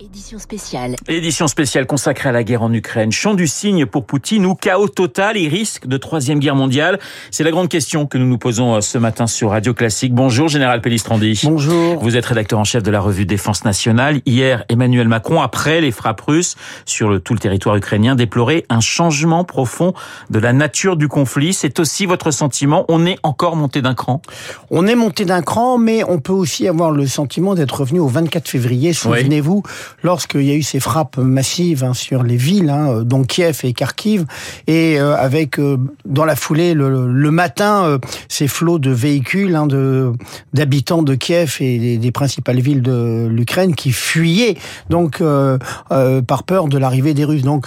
Édition spéciale. Édition spéciale consacrée à la guerre en Ukraine. Chant du cygne pour Poutine ou chaos total et risque de troisième guerre mondiale? C'est la grande question que nous nous posons euh, ce matin sur Radio Classique. Bonjour, Général Pellistrandi. Bonjour. Vous êtes rédacteur en chef de la revue Défense nationale. Hier, Emmanuel Macron, après les frappes russes sur le, tout le territoire ukrainien, déplorait un changement profond de la nature du conflit. C'est aussi votre sentiment. On est encore monté d'un cran? On est monté d'un cran, mais on peut aussi avoir le sentiment d'être revenu au 24 février. Souvenez-vous, lorsqu'il y a eu ces frappes massives hein, sur les villes, hein, dont Kiev et Kharkiv, et euh, avec euh, dans la foulée le, le matin euh, ces flots de véhicules hein, de d'habitants de Kiev et des, des principales villes de l'Ukraine qui fuyaient donc par peur de l'arrivée des Russes. Donc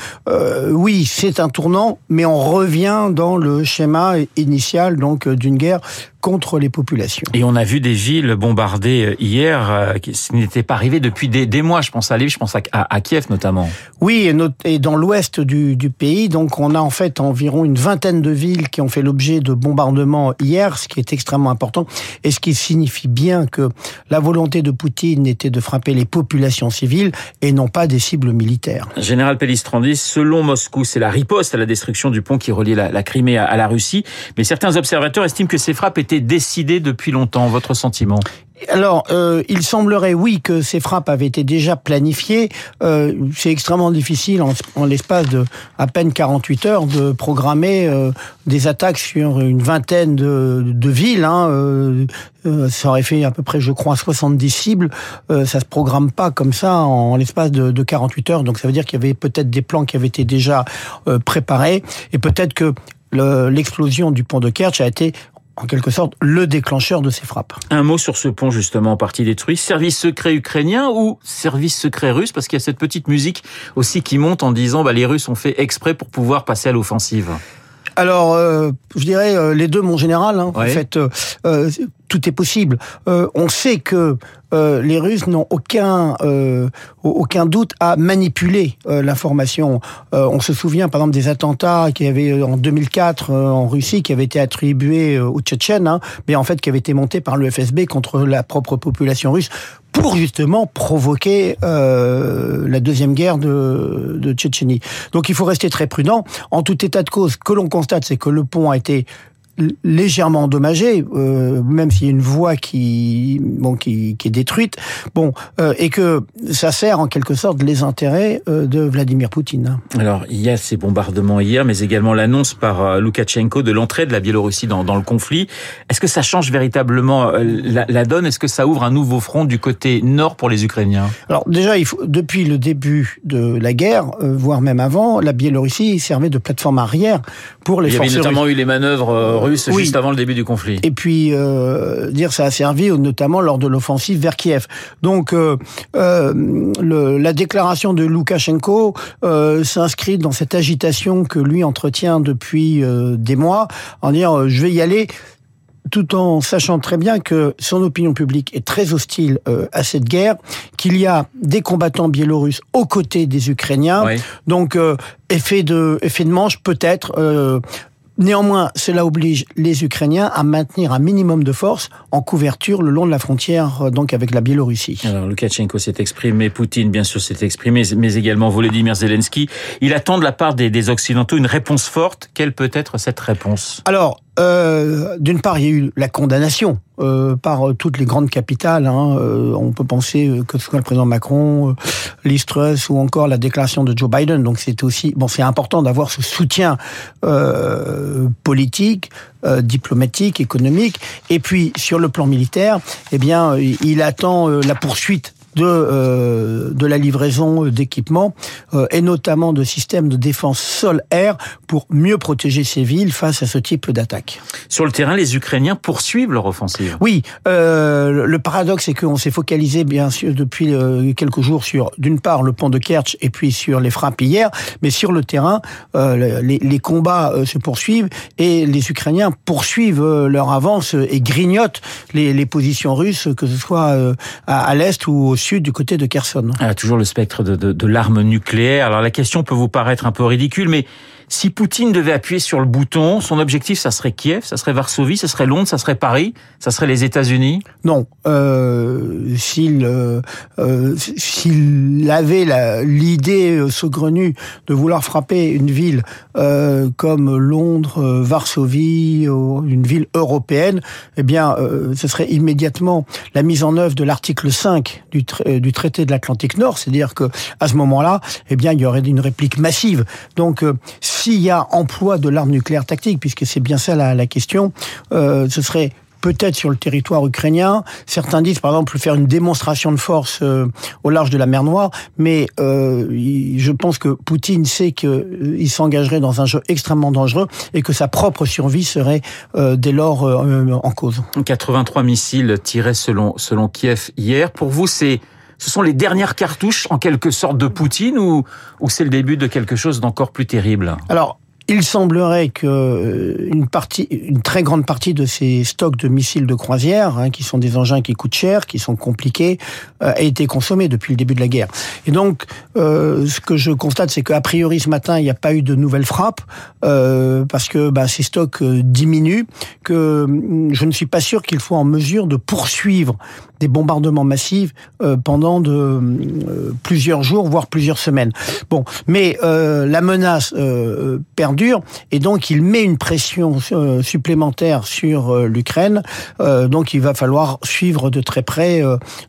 oui, c'est un tournant, mais on revient dans le schéma initial donc d'une guerre contre les populations. Et on a vu des villes bombardées hier, ce n'était pas arrivé depuis des, des mois. Je pense à Lviv, je pense à, à, à Kiev notamment. Oui, et, et dans l'ouest du, du, pays, donc on a en fait environ une vingtaine de villes qui ont fait l'objet de bombardements hier, ce qui est extrêmement important, et ce qui signifie bien que la volonté de Poutine était de frapper les populations civiles et non pas des cibles militaires. Général Pellistrandi, selon Moscou, c'est la riposte à la destruction du pont qui la, la Crimée à, à la Russie, mais certains observateurs estiment que ces frappes étaient décidées depuis longtemps. Votre sentiment? Alors, euh, il semblerait, oui, que ces frappes avaient été déjà planifiées. Euh, c'est extrêmement difficile, en, l'espace de à peine 48 heures, de programmer euh, des attaques sur une vingtaine de, villes. Hein, ça aurait fait à peu près, je crois, 70 cibles. Ça se programme pas comme ça en, l'espace de, 48 heures. Donc, ça veut dire qu'il y avait peut-être des plans qui avaient été déjà préparés. Et peut-être que l'explosion du pont de Kerch a été en quelque sorte le déclencheur de ces frappes. Un mot sur ce pont justement en partie détruit. Service secret ukrainien ou service secret russe? Parce qu'il y a cette petite musique aussi qui monte en disant bah, les Russes ont fait exprès pour pouvoir passer à l'offensive. Alors, euh, je dirais euh, les deux, mon général. Hein, ouais. En fait, euh, tout est possible. Euh, on sait que euh, les Russes n'ont aucun euh, aucun doute à manipuler l'information. on se souvient par exemple des attentats qui avaient en 2004 en Russie qui avaient été attribués aux Tchétchènes, hein, mais en fait qui avaient été montés par le FSB contre la propre population russe pour justement provoquer euh, la deuxième guerre de, de Tchétchénie. Donc il faut rester très prudent. En tout état de cause, que l'on constate, c'est que le pont a été légèrement endommagé, euh, même s'il y a une voie qui, bon, qui, qui est détruite, bon, euh, et que ça sert en quelque sorte les intérêts euh, de Vladimir Poutine. Alors, il y a ces bombardements hier, mais également l'annonce par Loukachenko de l'entrée de la Biélorussie dans, dans le conflit. Est-ce que ça change véritablement la, la donne? Est-ce que ça ouvre un nouveau front du côté nord pour les Ukrainiens? Alors déjà, il faut, depuis le début de la guerre, voire même avant, la Biélorussie servait de plateforme arrière pour les il y forces avait notamment russes. eu les manœuvres russes oui. juste avant le début du conflit. Et puis euh, dire ça a servi notamment lors de l'offensive vers Kiev. Donc euh, le, la déclaration de Loukachenko euh, s'inscrit dans cette agitation que lui entretient depuis euh, des mois en disant je vais y aller tout en sachant très bien que son opinion publique est très hostile euh, à cette guerre, qu'il y a des combattants biélorusses aux côtés des Ukrainiens. Oui. Donc, euh, effet de effet de manche peut-être. Euh, Néanmoins, cela oblige les Ukrainiens à maintenir un minimum de force en couverture le long de la frontière donc avec la Biélorussie. Alors, Loukachenko s'est exprimé, Poutine bien sûr s'est exprimé, mais également Volodymyr Zelensky. Il attend de la part des, des Occidentaux une réponse forte. Quelle peut être cette réponse? Alors, euh, d'une part, il y a eu la condamnation euh, par euh, toutes les grandes capitales. Hein. Euh, on peut penser que ce soit le président Macron, Liz Truss ou encore la déclaration de Joe Biden. Donc c'est aussi bon, c'est important d'avoir ce soutien politique, diplomatique, économique. Et puis sur le plan militaire, eh bien, il attend la poursuite de, euh, de la livraison d'équipements euh, et notamment de systèmes de défense sol-air pour mieux protéger ces villes face à ce type d'attaque. Sur le terrain, les Ukrainiens poursuivent leur offensive. Oui, euh, le paradoxe c'est qu'on s'est focalisé bien sûr depuis euh, quelques jours sur d'une part le pont de Kerch et puis sur les frappes hier, mais sur le terrain euh, les, les, combats euh, se poursuivent et les Ukrainiens poursuivent leur avance et grignotent les, les positions russes, que ce soit à, à l'est ou au sud du côté de Kherson. Ah, toujours le spectre de, de, de l'arme nucléaire. Alors la question peut vous paraître un peu ridicule, mais Si Poutine devait appuyer sur le bouton, son objectif, ça serait Kiev, ça serait Varsovie, ça serait Londres, ça serait Paris, ça serait les États-Unis? Non. Euh, s'il euh, euh avait l'idée euh, saugrenue de vouloir frapper une ville euh, comme Londres, Varsovie, une ville européenne, eh bien, ce serait immédiatement la mise en œuvre de l'article 5 du, du traité de l'Atlantique Nord, c'est-à-dire que à ce moment-là, eh bien, il y aurait une réplique massive. Donc, s'il y a emploi de l'arme nucléaire tactique, puisque c'est bien ça la, question, euh, ce serait peut-être sur le territoire ukrainien. Certains disent, par exemple, faire une démonstration de force euh, au large de la mer Noire, mais euh, je pense que Poutine sait qu'il s'engagerait dans un jeu extrêmement dangereux et que sa propre survie serait dès lors en cause. 83 missiles tirés selon, selon Kiev hier. Pour vous, c'est ce sont les dernières cartouches en quelque sorte de Poutine ou, ou c'est le début de quelque chose d'encore plus terrible? Alors, il semblerait que euh, une partie, une très grande partie de ces stocks de missiles de croisière, hein, qui sont des engins qui coûtent cher, qui sont compliqués, euh, été consommé depuis le début de la guerre. Et donc, euh, ce que je constate, c'est qu'a priori ce matin, il n'y a pas eu de nouvelles frappes parce que bah, ces stocks diminuent. Que hum, je ne suis pas sûr qu'il faut en mesure de poursuivre des bombardements massifs pendant de plusieurs jours, voire plusieurs semaines. Bon, mais la menace perdue et donc il met une pression euh, supplémentaire sur euh, l'Ukraine. Euh, donc il va falloir suivre de très près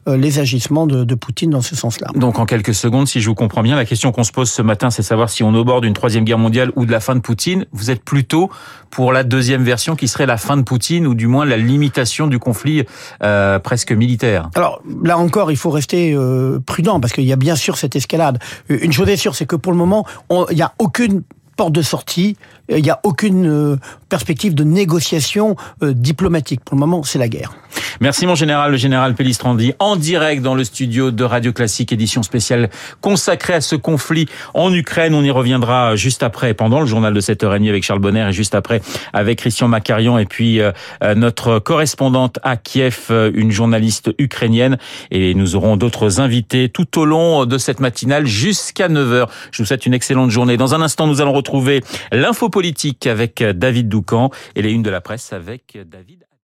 les agissements de, de Poutine dans ce sens-là. Donc en quelques secondes, si je vous comprends bien, la question qu'on se pose ce matin, c'est savoir si on est au bord d'une troisième guerre mondiale ou de la fin de Poutine. Vous êtes plutôt pour la deuxième version qui serait la fin de Poutine ou du moins la limitation du conflit euh, presque militaire. Alors là encore, il faut rester euh, prudent parce qu'il y a bien sûr cette escalade. Une chose est sûre, c'est que pour le moment, il n'y a aucune porte de sortie. Il n'y a aucune euh, perspective de négociation euh, diplomatique. Pour le moment, c'est la guerre. Merci mon général, le général Pellistrandi, en direct dans le studio de Radio Classique, édition spéciale consacrée à ce conflit en Ukraine. On y reviendra juste après, pendant le journal de 7h30 avec Charles Bonner et juste après avec Christian Macarion et puis euh, notre correspondante à Kiev, une journaliste ukrainienne. Et nous aurons d'autres invités tout au long de cette matinale jusqu'à 9h. Je vous souhaite une excellente journée. Dans un instant, nous allons retrouver l'info politique avec David Doucan et les unes de la presse avec David